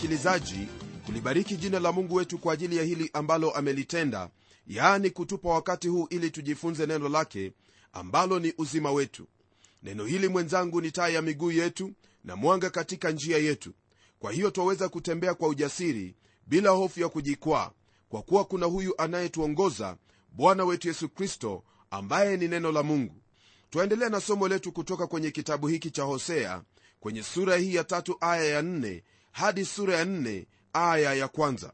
Msikilizaji kulibariki jina la mungu wetu kwa ajili ya hili ambalo amelitenda yaani kutupa wakati huu ili tujifunze neno lake ambalo ni uzima wetu. Neno hili mwenzangu ni taa ya miguu yetu na mwanga katika njia yetu. Kwa hiyo twaweza kutembea kwa ujasiri bila hofu ya kujikwaa kwa kuwa kuna huyu anayetuongoza bwana wetu yesu kristo ambaye ni neno la mungu. Twaendelea na somo letu kutoka kwenye kitabu hiki cha hosea kwenye sura hii ya tatu aya ya nne hadi sura ya nne aya ya kwanza.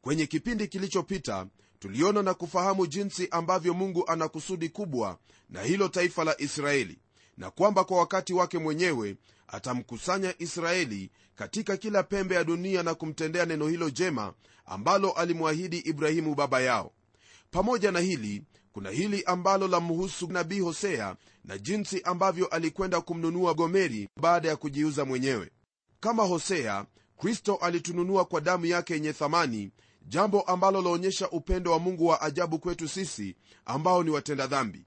Kwenye kipindi kilichopita tuliona na kufahamu jinsi ambavyo mungu ana kusudi kubwa na hilo taifa la israeli na kwamba kwa wakati wake mwenyewe atamkusanya israeli katika kila pembe ya dunia na kumtendea neno hilo jema ambalo alimwahidi ibrahimu baba yao. Pamoja na hili kuna hili ambalo la mhusu nabii hosea na jinsi ambavyo alikwenda kumnunua gomeri baada ya kujiuza mwenyewe kama hosea kristo alitununua kwa damu yake yenye thamani jambo ambalo laonyesha upendo wa mungu wa ajabu kwetu sisi ambao ni watenda dhambi.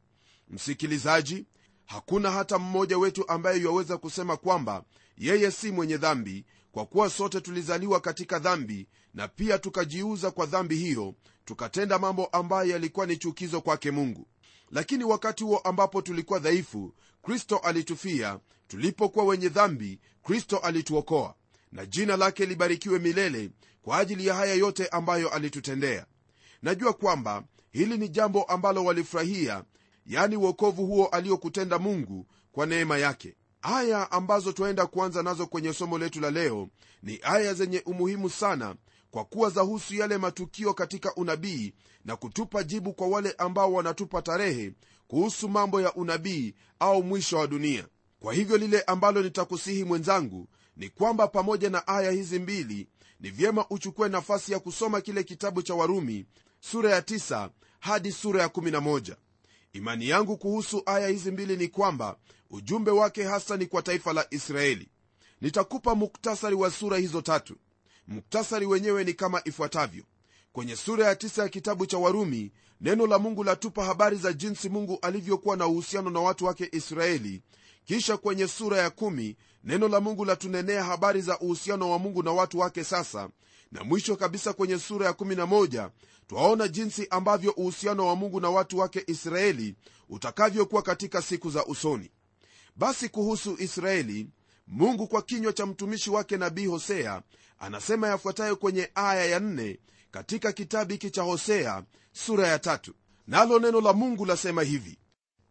Msikilizaji hakuna hata mmoja wetu ambaye yuwaweza kusema kwamba yeye si mwenye dhambi kwa kuwa sote tulizaliwa katika dhambi na pia tukajiuza kwa dhambi hiyo tukatenda mambo ambayo yalikuwa ni chukizo kwake mungu. Lakini wakati huo ambapo tulikuwa dhaifu kristo alitufia tulipokuwa wenye dhambi kristo alituokoa. Na jina lake libarikiwe milele kwa ajili ya haya yote ambayo alitutendea. Najua kwamba hili ni jambo ambalo walifurahia yani uokovu huo aliokutenda mungu kwa neema yake. Aya ambazo twaenda kuanza nazo kwenye somo letu la leo ni aya zenye umuhimu sana kwa kuwa zahusu yale matukio katika unabii na kutupa jibu kwa wale ambao wanatupa tarehe kuhusu mambo ya unabii au mwisho wa dunia. Kwa hivyo lile ambalo nitakusihi mwenzangu ni kwamba pamoja na aya hizi mbili ni vyema uchukue nafasi ya kusoma kile kitabu cha warumi sura ya 9 hadi sura ya 11 imani yangu kuhusu aya hizi mbili ni kwamba ujumbe wake hasa ni kwa taifa la israeli. Nitakupa muktasari wa sura hizo tatu muktasari wenyewe ni kama ifuatavyo. Kwenye sura ya tisa ya kitabu cha warumi neno la mungu latupa habari za jinsi mungu alivyokuwa na uhusiano na watu wake israeli. Kisha kwenye sura ya kumi neno la mungu latunenea habari za uhusiano wa mungu na watu wake sasa. Na mwisho kabisa kwenye sura ya 11 twaona jinsi ambavyo uhusiano wa mungu na watu wake israeli utakavyokuwa katika siku za usoni. Basi kuhusu israeli mungu kwa kinywa cha mtumishi wake nabii hosea anasema yafuatayo kwenye aya ya 4 katika kitabu hiki cha hosea sura ya tatu. Nalo neno la mungu lasema hivi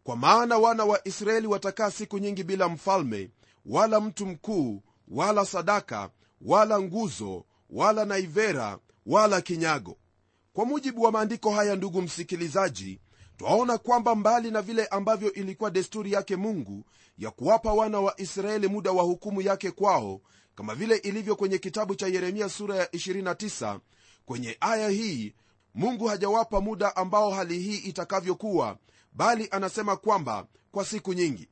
kwa maana wana wa israeli watakaa siku nyingi bila mfalme wala mtu mkuu wala sadaka wala nguzo wala naivera wala kinyago. Kwa mujibu wa maandiko haya ndugu msikilizaji twaona kwamba mbali na vile ambavyo ilikuwa desturi yake mungu ya kuwapa wana wa israeli muda wa hukumu yake kwao kama vile ilivyo kwenye kitabu cha yeremia sura ya 29 kwenye aya hii mungu hajawapa muda ambao hali hii itakavyokuwa bali anasema kwamba kwa siku nyingi.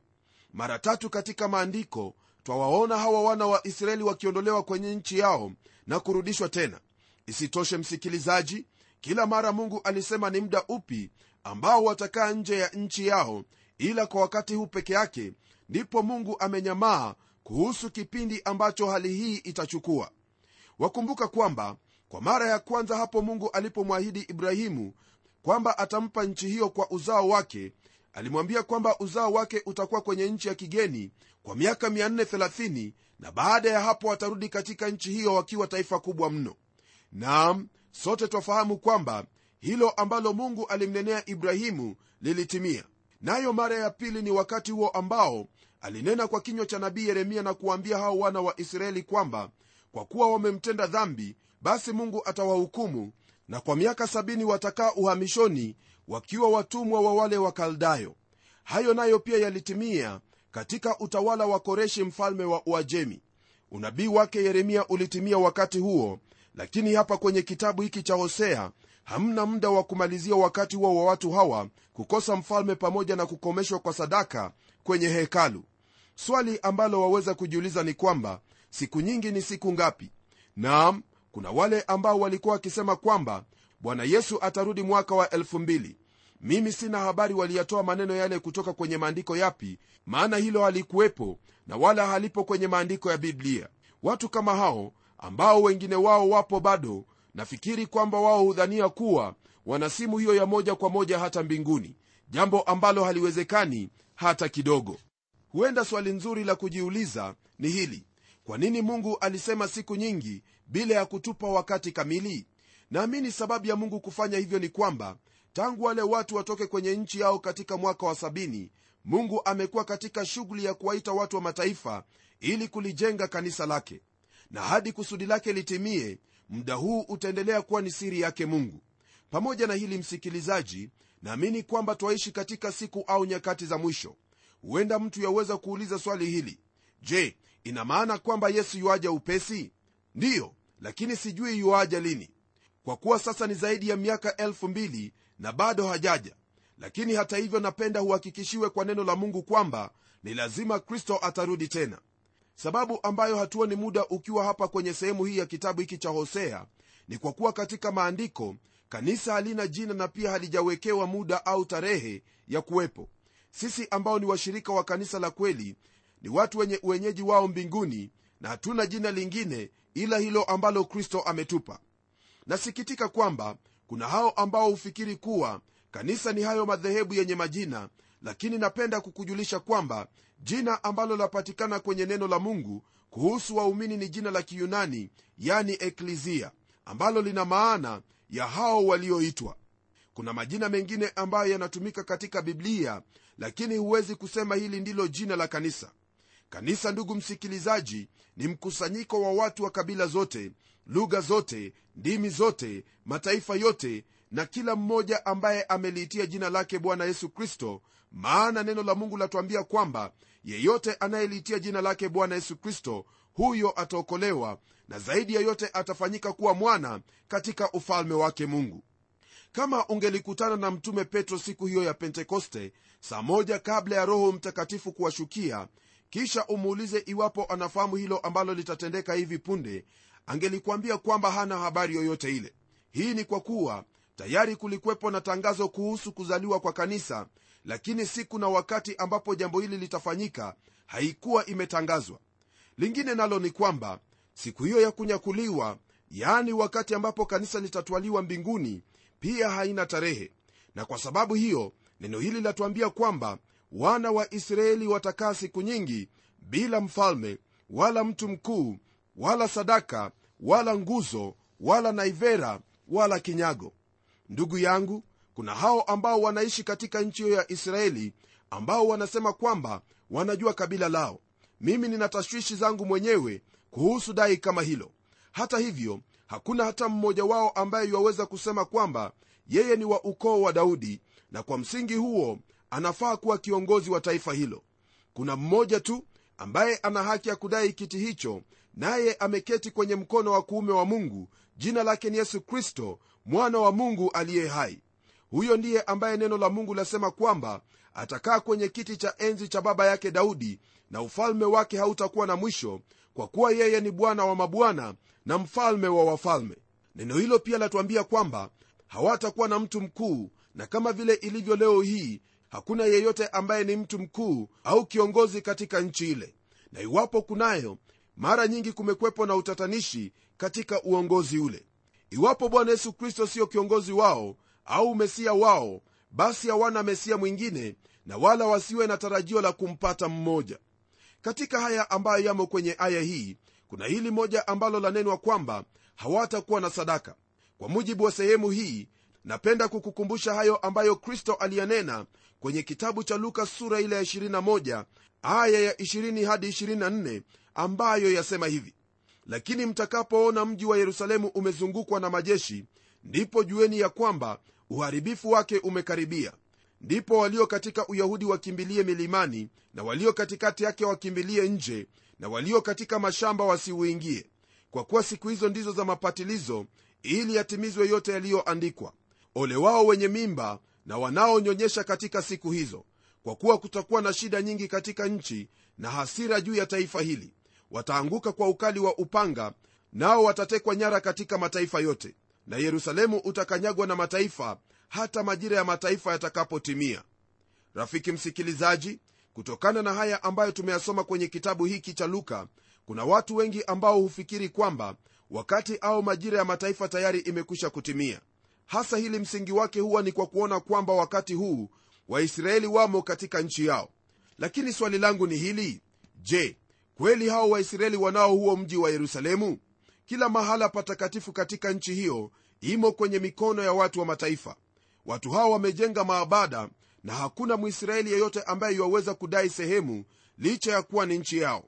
Mara tatu katika maandiko twawaona hawa wana wa israeli wakiondolewa kwenye nchi yao na kurudishwa tena. Isitoshe msikilizaji kila mara mungu alisema ni muda upi ambao watakaa nje ya nchi yao ila kwa wakati huu peke yake ndipo mungu amenyamaa kuhusu kipindi ambacho hali hii itachukua. Wakumbuka kwamba kwa mara ya kwanza hapo mungu alipomwahidi ibrahimu kwamba atampa nchi hiyo kwa uzao wake alimwambia kwamba uzao wake utakuwa kwenye nchi ya kigeni kwa miaka 430 na baada ya hapo watarudi katika nchi hiyo wakiwa taifa kubwa mno. Naam sote twafahamu kwamba hilo ambalo mungu alimnenea ibrahimu lilitimia. Nayo mara ya pili ni wakati huo ambao alinena kwa kinywa cha nabii yeremia na kuwaambia hao wana wa israeli kwamba kwa kuwa wamemtenda dhambi basi mungu atawahukumu na kwa miaka sabini watakaa uhamishoni wakiwa watumwa wa wale wakaldayo hayo nayo pia yalitimia katika utawala wa koreshi mfalme wa uajemi. Unabii wake yeremia ulitimia wakati huo lakini hapa kwenye kitabu hiki cha hosea hamna muda wa kumalizia wakati huo wa watu hawa kukosa mfalme pamoja na kukomeshwa kwa sadaka kwenye hekalu. Swali ambalo waweza kujiuliza ni kwamba siku nyingi ni siku ngapi? Naam kuna wale ambao walikuwa wakisema kwamba bwana yesu atarudi mwaka wa 2000 mimi sina habari waliyatoa maneno yale kutoka kwenye maandiko yapi maana hilo halikuwepo na wala halipo kwenye maandiko ya biblia. Watu kama hao ambao wengine wao wapo bado nafikiri kwamba wao hudhania kuwa wana simu hiyo ya moja kwa moja hata mbinguni jambo ambalo haliwezekani hata kidogo. Huenda swali nzuri la kujiuliza ni hili kwa nini mungu alisema siku nyingi bila ya kutupa wakati kamili? Naamini sababu ya mungu kufanya hivyo ni kwamba tangu wale watu watoke kwenye nchi yao katika mwaka wa sabini mungu amekuwa katika shughuli ya kuwaita watu wa mataifa ili kulijenga kanisa lake na hadi kusudi lake litimie muda huu utaendelea kuwa ni siri yake mungu. Pamoja na hili msikilizaji naamini kwamba twaishi katika siku au nyakati za mwisho. Huenda mtu yaweza kuuliza swali hili. Je ina maana kwamba yesu yuaja upesi? Ndiyo lakini sijui yuaja lini. Kwa kuwa sasa ni zaidi ya miaka elfu mbili na bado hajaja. Lakini hata hivyo napenda huhakikishiwe kwa neno la mungu kwamba ni lazima kristo atarudi tena sababu ambayo hatuoni muda ukiwa hapa kwenye sehemu hii ya kitabu hiki cha hosea ni kwa kuwa katika maandiko kanisa halina jina na pia halijawekewa muda au tarehe ya kuwepo. Sisi ambao ni washirika wa kanisa la kweli ni watu wenye uwenyeji wao mbinguni na hatuna jina lingine ila hilo ambalo kristo ametupa. Nasikitika kwamba kuna hao ambao hufikiri kuwa kanisa ni hayo madhehebu yenye majina lakini napenda kukujulisha kwamba jina ambalo lapatikana kwenye neno la mungu kuhusu waumini ni jina la kiyunani yani eklizia ambalo lina maana ya hao walioitwa. Kuna majina mengine ambayo yanatumika katika biblia lakini huwezi kusema hili ndilo jina la kanisa. Kanisa ndugu msikilizaji ni mkusanyiko wa watu wa kabila zote lugha zote ndimi zote mataifa yote na kila mmoja ambaye ameliitia jina lake bwana yesu kristo maana neno la mungu latuambia kwamba yeyote anayeliitia jina lake bwana yesu kristo huyo ataokolewa na zaidi ya yote atafanyika kuwa mwana katika ufalme wake mungu. Kama ungelikutana na mtume petro siku hiyo ya pentekoste saa moja kabla ya roho mtakatifu kuwashukia kisha umuulize iwapo anafahamu hilo ambalo litatendeka hivi punde angelikwambia kwamba hana habari yoyote ile. Hii ni kwa kuwa tayari kulikuwepo na tangazo kuhusu kuzaliwa kwa kanisa lakini siku na wakati ambapo jambo hili litafanyika haikuwa imetangazwa. Lingine nalo ni kwamba siku hiyo ya kunyakuliwa yaani wakati ambapo kanisa litatwaliwa mbinguni pia haina tarehe. Na kwa sababu hiyo neno hili latuambia kwamba wana wa israeli watakaa siku nyingi bila mfalme wala mtu mkuu wala sadaka wala nguzo wala naivera wala kinyago. Ndugu yangu kuna hao ambao wanaishi katika nchi hiyo ya israeli ambao wanasema kwamba wanajua kabila lao. Mimi nina tashwishi zangu mwenyewe kuhusu dai kama hilo. Hata hivyo hakuna hata mmoja wao ambaye iwaweza kusema kwamba yeye ni wa ukoo wa daudi na kwa msingi huo anafaa kuwa kiongozi wa taifa hilo. Kuna mmoja tu ambaye ana haki ya kudai kiti hicho naye ameketi kwenye mkono wa kuume wa mungu. Jina lake ni yesu kristo mwana wa mungu aliye hai huyo ndiye ambaye neno la mungu lasema kwamba atakaa kwenye kiti cha enzi cha baba yake daudi na ufalme wake hautakuwa na mwisho kwa kuwa yeye ni bwana wa mabwana na mfalme wa wafalme. Neno hilo pia latuambia kwamba hawatakuwa na mtu mkuu na kama vile ilivyo leo hii hakuna yeyote ambaye ni mtu mkuu au kiongozi katika nchi ile. Na iwapo kunayo mara nyingi kumekwepo na utatanishi katika uongozi ule. Iwapo bwana yesu kristo siyo kiongozi wao au mesia wao basi hawana mesia mwingine na wala wasiwe na tarajio la kumpata mmoja. Katika haya ambayo yamo kwenye aya hii kuna hili moja ambalo lanenwa kwamba hawatakuwa na sadaka. Kwa mujibu wa sehemu hii napenda kukukumbusha hayo ambayo kristo aliyanena kwenye kitabu cha luka sura ile ya 21 aya ya 20 hadi 24 ambayo yasema hivi. Lakini mtakapoona mji wa yerusalemu umezungukwa na majeshi ndipo jueni ya kwamba uharibifu wake umekaribia. Ndipo walio katika uyahudi wakimbilie milimani na walio katikati yake wakimbilie nje na walio katika mashamba wasiuingie. Kwa kuwa siku hizo ndizo za mapatilizo ili yatimizwe yote yaliyoandikwa. Ole wao wenye mimba na wanaonyonyesha katika siku hizo. Kwa kuwa kutakuwa na shida nyingi katika nchi na hasira juu ya taifa hili. Wataanguka kwa ukali wa upanga nao watatekwa nyara katika mataifa yote na yerusalemu utakanyagwa na mataifa hata majira ya mataifa yatakapotimia. Rafiki msikilizaji kutokana na haya ambayo tumeyasoma kwenye kitabu hiki cha luka kuna watu wengi ambao hufikiri kwamba wakati au majira ya mataifa tayari imekwisha kutimia. Hasa hili msingi wake huwa ni kwa kuona kwamba wakati huu waisraeli wamo katika nchi yao. Lakini swali langu ni hili je kweli hao waisraeli wanao huo mji wa yerusalemu? Kila mahala patakatifu katika nchi hiyo imo kwenye mikono ya watu wa mataifa. Watu hao wamejenga maabada na hakuna mwisraeli yeyote ambaye iwaweza kudai sehemu licha ya kuwa ni nchi yao.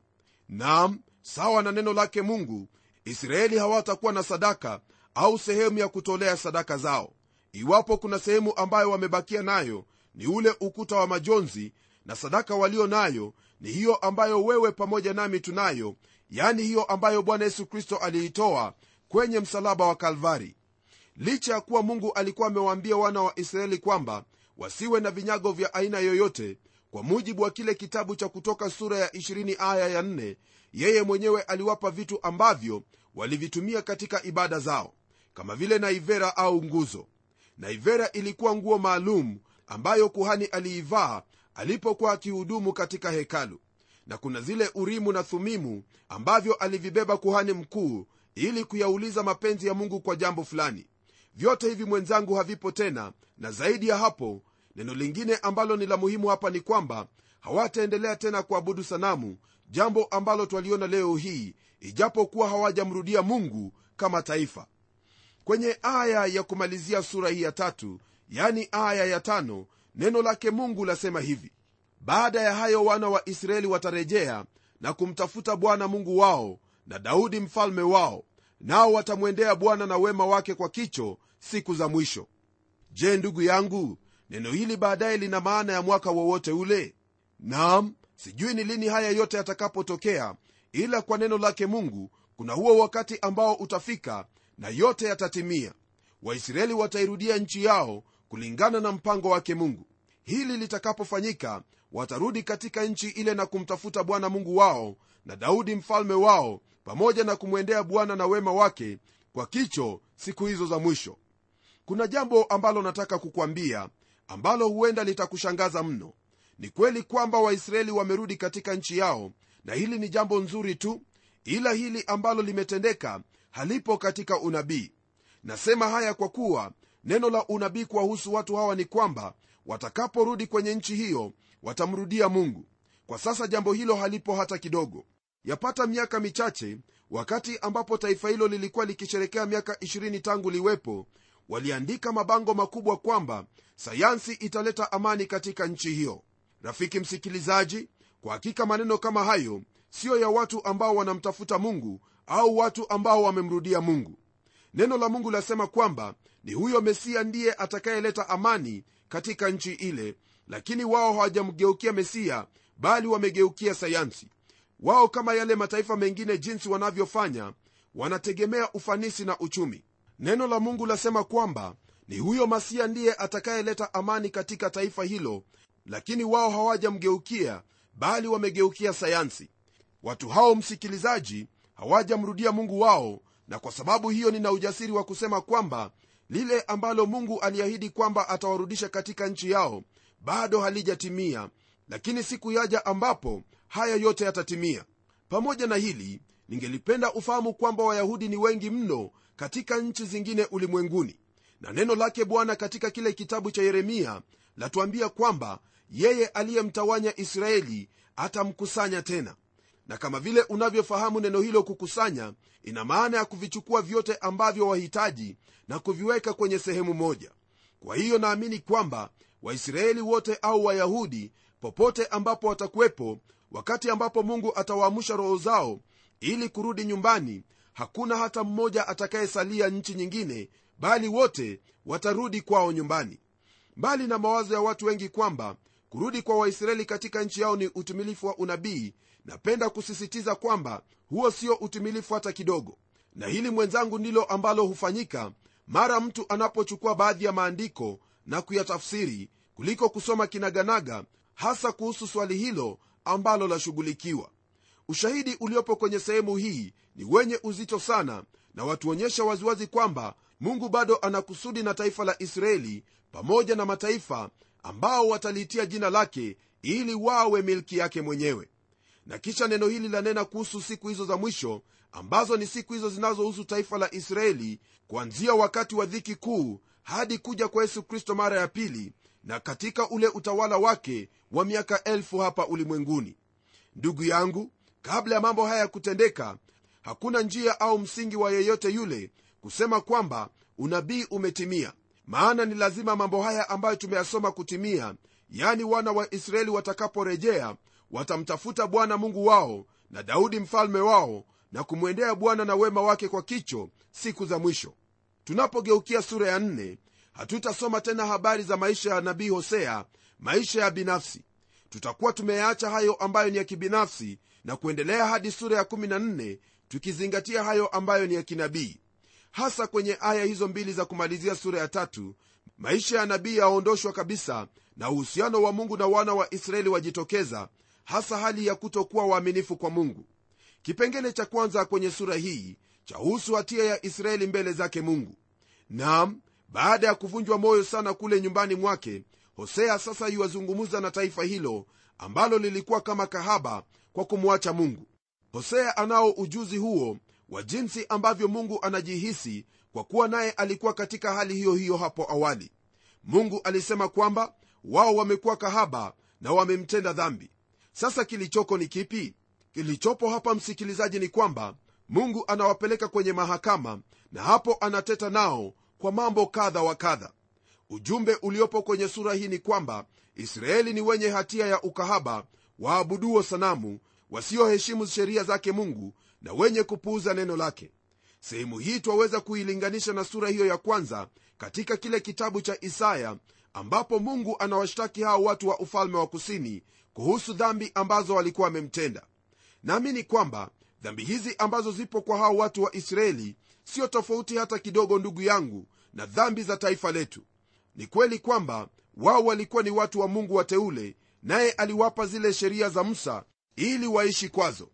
Nam sawa na neno lake mungu israeli hawatakuwa na sadaka au sehemu ya kutolea sadaka zao. Iwapo kuna sehemu ambayo wamebakia nayo ni ule ukuta wa majonzi na sadaka walio nayo ni hiyo ambayo wewe pamoja nami tunayo yani hiyo ambayo bwana yesu kristo aliitoa kwenye msalaba wa kalvari licha ya kuwa mungu alikuwa amewaambia wana wa israeli kwamba wasiwe na vinyago vya aina yoyote kwa mujibu wa kile kitabu cha kutoka sura ya 20 aya ya 4 yeye mwenyewe aliwapa vitu ambavyo walivitumia katika ibada zao kama vile naivera au nguzo. Naivera ilikuwa nguo maalum ambayo kuhani aliivaa alipokuwa akihudumu katika hekalu. Na kuna zile urimu na thumimu ambavyo alivibeba kuhani mkuu ili kuyauliza mapenzi ya mungu kwa jambo fulani vyote hivi mwenzangu havipo tena na zaidi ya hapo neno lingine ambalo ni la muhimu hapa ni kwamba hawataendelea tena kuabudu sanamu jambo ambalo twaliona leo hii ijapokuwa hawajamrudia mungu kama taifa. Kwenye aya ya kumalizia sura hii ya tatu yani aya ya tano neno lake mungu lasema hivi baada ya hayo wana wa israeli watarejea na kumtafuta bwana mungu wao na daudi mfalme wao nao watamwendea bwana na wema wake kwa kicho siku za mwisho. Je ndugu yangu neno hili baadaye lina maana ya mwaka wowote ule? Nam sijui ni lini haya yote yatakapotokea ila kwa neno lake mungu kuna huo wakati ambao utafika na yote yatatimia. Waisraeli watairudia nchi yao kulingana na mpango wake mungu. Hili litakapofanyika watarudi katika nchi ile na kumtafuta bwana mungu wao na daudi mfalme wao pamoja na kumwendea bwana na wema wake kwa kicho siku hizo za mwisho. Kuna jambo ambalo nataka kukwambia ambalo huenda litakushangaza mno. Ni kweli kwamba waisraeli wamerudi katika nchi yao na hili ni jambo nzuri tu ila hili ambalo limetendeka halipo katika unabii. Nasema haya kwa kuwa neno la unabii kuwahusu watu hawa ni kwamba watakaporudi kwenye nchi hiyo watamrudia mungu. Kwa sasa jambo hilo halipo hata kidogo. Yapata miaka michache wakati ambapo taifa hilo lilikuwa likisherekea miaka 20 tangu liwepo waliandika mabango makubwa kwamba sayansi italeta amani katika nchi hiyo. Rafiki msikilizaji kwa hakika maneno kama hayo siyo ya watu ambao wanamtafuta mungu au watu ambao wamemrudia mungu. Neno la mungu lasema kwamba ni huyo mesiya ndiye atakayeleta amani katika nchi ile lakini wao hawajamgeukia mesia bali wamegeukia sayansi. Wao kama yale mataifa mengine jinsi wanavyofanya wanategemea ufanisi na uchumi. Neno la mungu lasema kwamba ni huyo masia ndiye atakayeleta amani katika taifa hilo lakini wao hawajamgeukia bali wamegeukia sayansi. Watu hao msikilizaji hawajamrudia mungu wao na kwa sababu hiyo nina ujasiri wa kusema kwamba lile ambalo mungu aliahidi kwamba atawarudisha katika nchi yao bado halijatimia lakini siku yaja ambapo haya yote yatatimia. Pamoja na hili ningelipenda ufahamu kwamba wayahudi ni wengi mno katika nchi zingine ulimwenguni. Na neno lake bwana katika kile kitabu cha yeremia latuambia kwamba yeye aliyemtawanya israeli atamkusanya tena. Na kama vile unavyofahamu neno hilo kukusanya ina maana ya kuvichukua vyote ambavyo wahitaji na kuviweka kwenye sehemu moja. Kwa hiyo naamini kwamba waisraeli wote au wayahudi popote ambapo watakuwepo wakati ambapo mungu atawaamsha roho zao ili kurudi nyumbani hakuna hata mmoja atakayesalia nchi nyingine bali wote watarudi kwao nyumbani. Mbali na mawazo ya watu wengi kwamba kurudi kwa waisraeli katika nchi yao ni utimilifu wa unabii napenda kusisitiza kwamba huo sio utimilifu hata kidogo. Na hili mwenzangu ndilo ambalo hufanyika mara mtu anapochukua baadhi ya maandiko na kuyatafsiri kuliko kusoma kinaganaga hasa kuhusu swali hilo ambalo lashughulikiwa. Ushahidi uliopo kwenye sehemu hii ni wenye uzito sana na watuonyesha waziwazi kwamba mungu bado anakusudi na taifa la israeli pamoja na mataifa ambao wataliitia jina lake ili wawe milki yake mwenyewe. Na kisha neno hili lanena kuhusu siku hizo za mwisho ambazo ni siku hizo zinazohusu taifa la israeli kuanzia wakati wa dhiki kuu hadi kuja kwa yesu kristo mara ya pili na katika ule utawala wake wa miaka elfu hapa ulimwenguni. Ndugu yangu kabla ya mambo haya ya kutendeka hakuna njia au msingi wa yeyote yule kusema kwamba unabii umetimia. Maana ni lazima mambo haya ambayo tumeyasoma kutimia yani wana wa israeli watakaporejea watamtafuta bwana mungu wao na daudi mfalme wao na kumwendea bwana na wema wake kwa kicho siku za mwisho tunapogeukia sura ya nne hatutasoma tena habari za maisha ya nabii hosea maisha ya binafsi. Tutakuwa tumeyaacha hayo ambayo ni ya kibinafsi na kuendelea hadi sura ya 14 tukizingatia hayo ambayo ni ya kinabii. Hasa kwenye aya hizo mbili za kumalizia sura ya tatu maisha ya nabii yaondoshwa kabisa na uhusiano wa mungu na wana wa israeli wajitokeza hasa hali ya kutokuwa waaminifu kwa mungu. Kipengele cha kwanza kwenye sura hii chahusu hatia ya israeli mbele zake mungu. Nam baada ya kuvunjwa moyo sana kule nyumbani mwake hosea sasa yuwazungumza na taifa hilo ambalo lilikuwa kama kahaba kwa kumwacha mungu. Hosea anao ujuzi huo wa jinsi ambavyo mungu anajihisi kwa kuwa naye alikuwa katika hali hiyo hiyo hapo awali. Mungu alisema kwamba wao wamekuwa kahaba na wamemtenda dhambi. Sasa kilichoko ni kipi? Kilichopo hapa msikilizaji ni kwamba mungu anawapeleka kwenye mahakama na hapo anateta nao kwa mambo kadha wa kadha. Ujumbe uliopo kwenye sura hii ni kwamba israeli ni wenye hatia ya ukahaba waabuduo sanamu wasioheshimu sheria zake mungu na wenye kupuuza neno lake. Sehemu hii twaweza kuilinganisha na sura hiyo ya kwanza katika kile kitabu cha isaya ambapo mungu anawashtaki hao watu wa ufalme wa kusini kuhusu dhambi ambazo walikuwa wamemtenda. Naamini kwamba dhambi hizi ambazo zipo kwa hao watu wa israeli sio tofauti hata kidogo ndugu yangu na dhambi za taifa letu. Ni kweli kwamba wao walikuwa ni watu wa mungu wateule naye aliwapa zile sheria za musa ili waishi kwazo.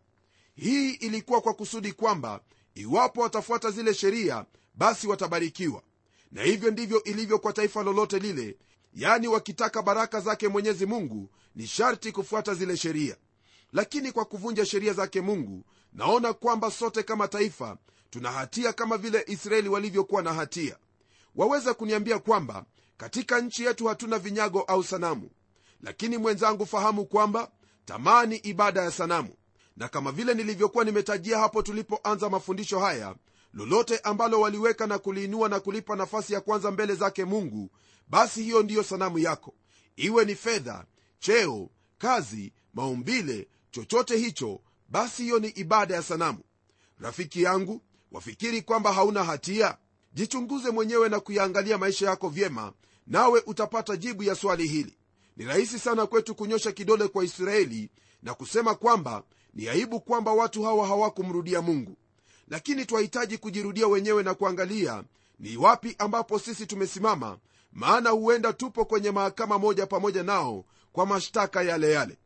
Hii ilikuwa kwa kusudi kwamba iwapo watafuata zile sheria basi watabarikiwa. Na hivyo ndivyo ilivyo kwa taifa lolote lile yani wakitaka baraka zake mwenyezi mungu ni sharti kufuata zile sheria lakini kwa kuvunja sheria zake mungu naona kwamba sote kama taifa tuna hatia kama vile israeli walivyokuwa na hatia. Waweza kuniambia kwamba katika nchi yetu hatuna vinyago au sanamu. Lakini mwenzangu fahamu kwamba tamaa ni ibada ya sanamu. Na kama vile nilivyokuwa nimetajia hapo tulipoanza mafundisho haya lolote ambalo waliweka na kuliinua na kulipa nafasi ya kwanza mbele zake mungu basi hiyo ndiyo sanamu yako. Iwe ni fedha cheo kazi maumbile chochote hicho basi hiyo ni ibada ya sanamu. Rafiki yangu wafikiri kwamba hauna hatia? Jichunguze mwenyewe na kuyaangalia maisha yako vyema nawe utapata jibu ya swali hili. Ni rahisi sana kwetu kunyosha kidole kwa israeli na kusema kwamba ni aibu kwamba watu hawa hawakumrudia mungu. Lakini twahitaji kujirudia wenyewe na kuangalia ni wapi ambapo sisi tumesimama maana huenda tupo kwenye mahakama moja pamoja nao kwa mashtaka yale yale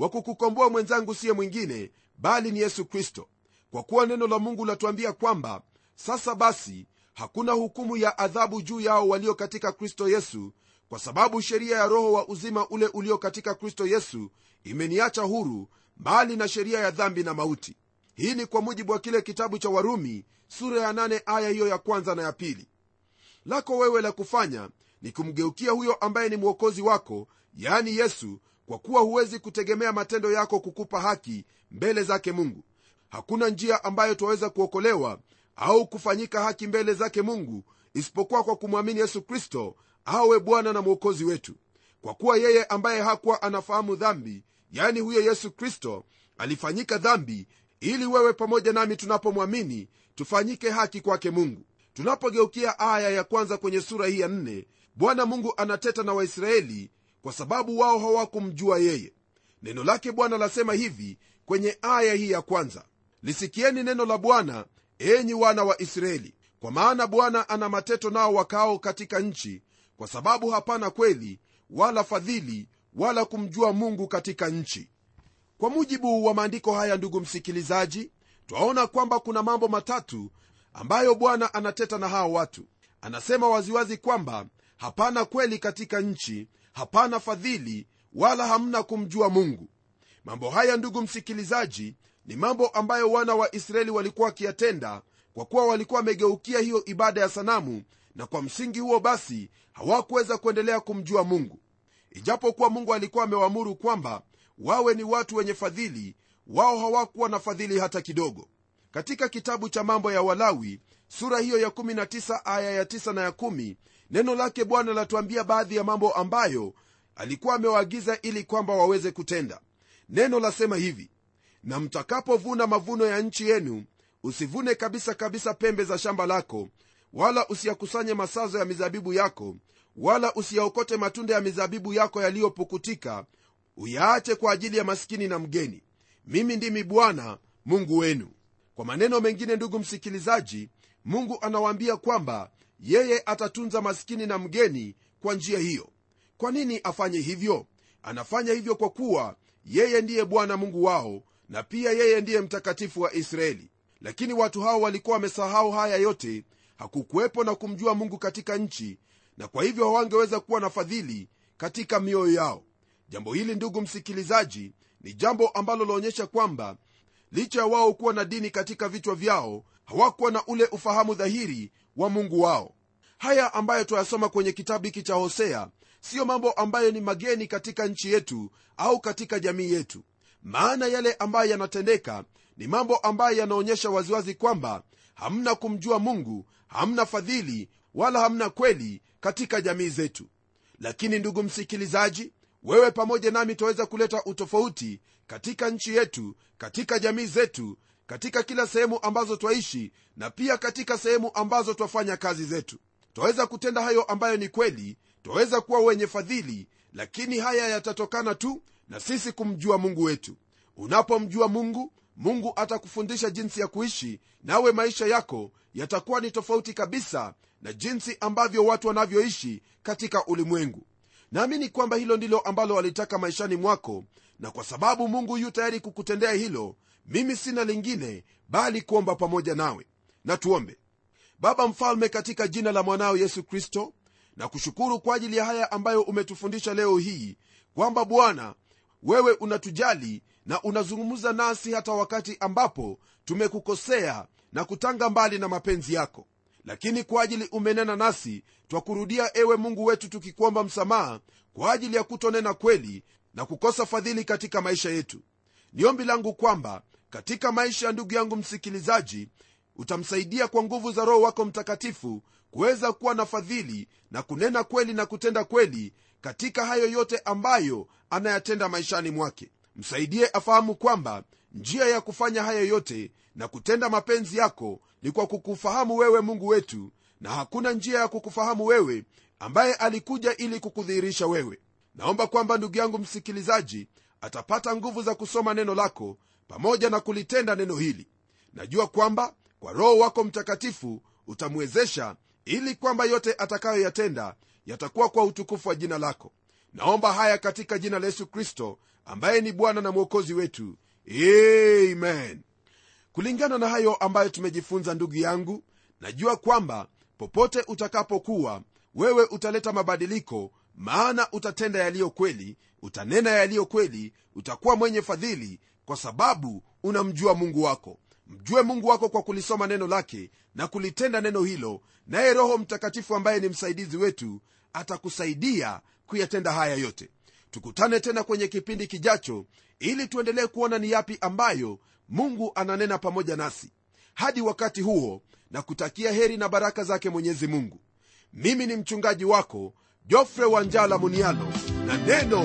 wa kukukomboa mwenzangu siye mwingine bali ni yesu kristo. Kwa kuwa neno la mungu latuambia kwamba sasa basi hakuna hukumu ya adhabu juu yao walio katika kristo yesu kwa sababu sheria ya roho wa uzima ule ulio katika kristo yesu imeniacha huru mbali na sheria ya dhambi na mauti. Hii ni kwa mujibu wa kile kitabu cha warumi sura ya nane aya hiyo ya kwanza na ya pili. Lako wewe la kufanya ni kumgeukia huyo ambaye ni mwokozi wako yaani yesu kwa kuwa huwezi kutegemea matendo yako kukupa haki mbele zake mungu. Hakuna njia ambayo twaweza kuokolewa au kufanyika haki mbele zake mungu isipokuwa kwa kumwamini yesu kristo awe bwana na mwokozi wetu. Kwa kuwa yeye ambaye hakuwa anafahamu dhambi yani huyo yesu kristo alifanyika dhambi ili wewe pamoja nami tunapomwamini tufanyike haki kwake mungu. Tunapogeukia aya ya kwanza kwenye sura hii ya nne bwana mungu anateta na waisraeli kwa sababu wao hawakumjua yeye. Neno lake bwana lasema hivi kwenye aya hii ya kwanza. Lisikieni neno la bwana enyi wana wa israeli. Kwa maana bwana ana mateto nao wakao katika nchi kwa sababu hapana kweli wala fadhili wala kumjua mungu katika nchi. Kwa mujibu wa maandiko haya ndugu msikilizaji twaona kwamba kuna mambo matatu ambayo bwana anateta na hawa watu. Anasema waziwazi kwamba hapana kweli katika nchi hapana fadhili wala hamna kumjua mungu. Mambo haya ndugu msikilizaji ni mambo ambayo wana wa israeli walikuwa wakiyatenda kwa kuwa walikuwa wamegeukia hiyo ibada ya sanamu na kwa msingi huo basi hawakuweza kuendelea kumjua mungu. Ijapokuwa mungu alikuwa amewaamuru kwamba wawe ni watu wenye fadhili wao hawakuwa na fadhili hata kidogo. Katika kitabu cha mambo ya walawi sura hiyo ya 19 aya ya 9 na ya 1 neno lake bwana latuambia baadhi ya mambo ambayo alikuwa amewaagiza ili kwamba waweze kutenda. Neno lasema hivi na mtakapovuna mavuno ya nchi yenu usivune kabisa kabisa pembe za shamba lako wala usiyakusanye masazo ya mizabibu yako wala usiyaokote matunda ya mizabibu yako yaliyopukutika uyaache kwa ajili ya maskini na mgeni. Mimi ndimi bwana mungu wenu. Kwa maneno mengine ndugu msikilizaji mungu anawaambia kwamba yeye atatunza maskini na mgeni kwa njia hiyo. Kwa nini afanye hivyo? Anafanya hivyo kwa kuwa yeye ndiye bwana mungu wao na pia yeye ndiye mtakatifu wa israeli. Lakini watu hao walikuwa wamesahau haya yote hakukuwepo na kumjua mungu katika nchi na kwa hivyo hawangeweza kuwa na fadhili katika mioyo yao. Jambo hili ndugu msikilizaji ni jambo ambalo laonyesha kwamba licha ya wao kuwa na dini katika vichwa vyao hawakuwa na ule ufahamu dhahiri wa mungu wao. Haya ambayo twayasoma kwenye kitabu hiki cha hosea siyo mambo ambayo ni mageni katika nchi yetu au katika jamii yetu. Maana yale ambayo yanatendeka ni mambo ambayo yanaonyesha waziwazi kwamba hamna kumjua mungu hamna fadhili wala hamna kweli katika jamii zetu. Lakini ndugu msikilizaji wewe pamoja nami twaweza kuleta utofauti katika nchi yetu katika jamii zetu katika kila sehemu ambazo twaishi na pia katika sehemu ambazo twafanya kazi zetu. Twaweza kutenda hayo ambayo ni kweli twaweza kuwa wenye fadhili lakini haya yatatokana tu na sisi kumjua mungu wetu. Unapomjua mungu mungu atakufundisha jinsi ya kuishi nawe maisha yako yatakuwa ni tofauti kabisa na jinsi ambavyo watu wanavyoishi katika ulimwengu. Naamini kwamba hilo ndilo ambalo walitaka maishani mwako na kwa sababu mungu yu tayari kukutendea hilo mimi sina lingine bali kuomba pamoja nawe. Na tuombe. Baba mfalme katika jina la mwanao yesu kristo na kushukuru kwa ajili ya haya ambayo umetufundisha leo hii kwamba bwana wewe unatujali na unazungumza nasi hata wakati ambapo tumekukosea na kutanga mbali na mapenzi yako. Lakini kwa ajili umenena nasi twakurudia ewe mungu wetu tukikuomba msamaha kwa ajili ya kutonena kweli na kukosa fadhili katika maisha yetu. Ni ombi langu kwamba katika maisha ya ndugu yangu msikilizaji utamsaidia kwa nguvu za roho wako mtakatifu kuweza kuwa na fadhili na kunena kweli na kutenda kweli katika hayo yote ambayo anayatenda maishani mwake. Msaidie afahamu kwamba njia ya kufanya hayo yote na kutenda mapenzi yako ni kwa kukufahamu wewe mungu wetu na hakuna njia ya kukufahamu wewe ambaye alikuja ili kukudhihirisha wewe. Naomba kwamba ndugu yangu msikilizaji atapata nguvu za kusoma neno lako pamoja na kulitenda neno hili. Najua kwamba kwa roho wako mtakatifu utamwezesha ili kwamba yote atakayoyatenda yatakuwa kwa utukufu wa jina lako. Naomba haya katika jina la yesu kristo ambaye ni bwana na mwokozi wetu. Amen. Kulingana na hayo ambayo tumejifunza ndugu yangu najua kwamba popote utakapokuwa wewe utaleta mabadiliko maana utatenda yaliyo kweli utanena yaliyo kweli utakuwa mwenye fadhili kwa sababu unamjua mungu wako. Mjue mungu wako kwa kulisoma neno lake na kulitenda neno hilo naye roho mtakatifu ambaye ni msaidizi wetu atakusaidia kuyatenda haya yote. Tukutane tena kwenye kipindi kijacho ili tuendelee kuona ni yapi ambayo mungu ananena pamoja nasi. Hadi wakati huo na kutakia heri na baraka zake mwenyezi mungu. Mimi ni mchungaji wako jofre wanjala munialo na neno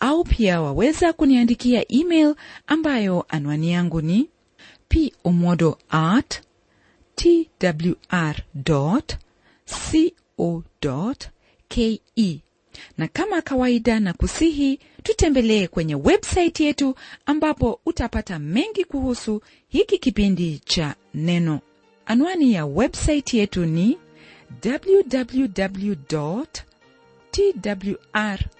au pia waweza kuniandikia email ambayo anwani yangu ni pomodo at twr co ke na kama kawaida na kusihi tutembelee kwenye websaiti yetu ambapo utapata mengi kuhusu hiki kipindi cha neno. Anwani ya websaiti yetu ni www twr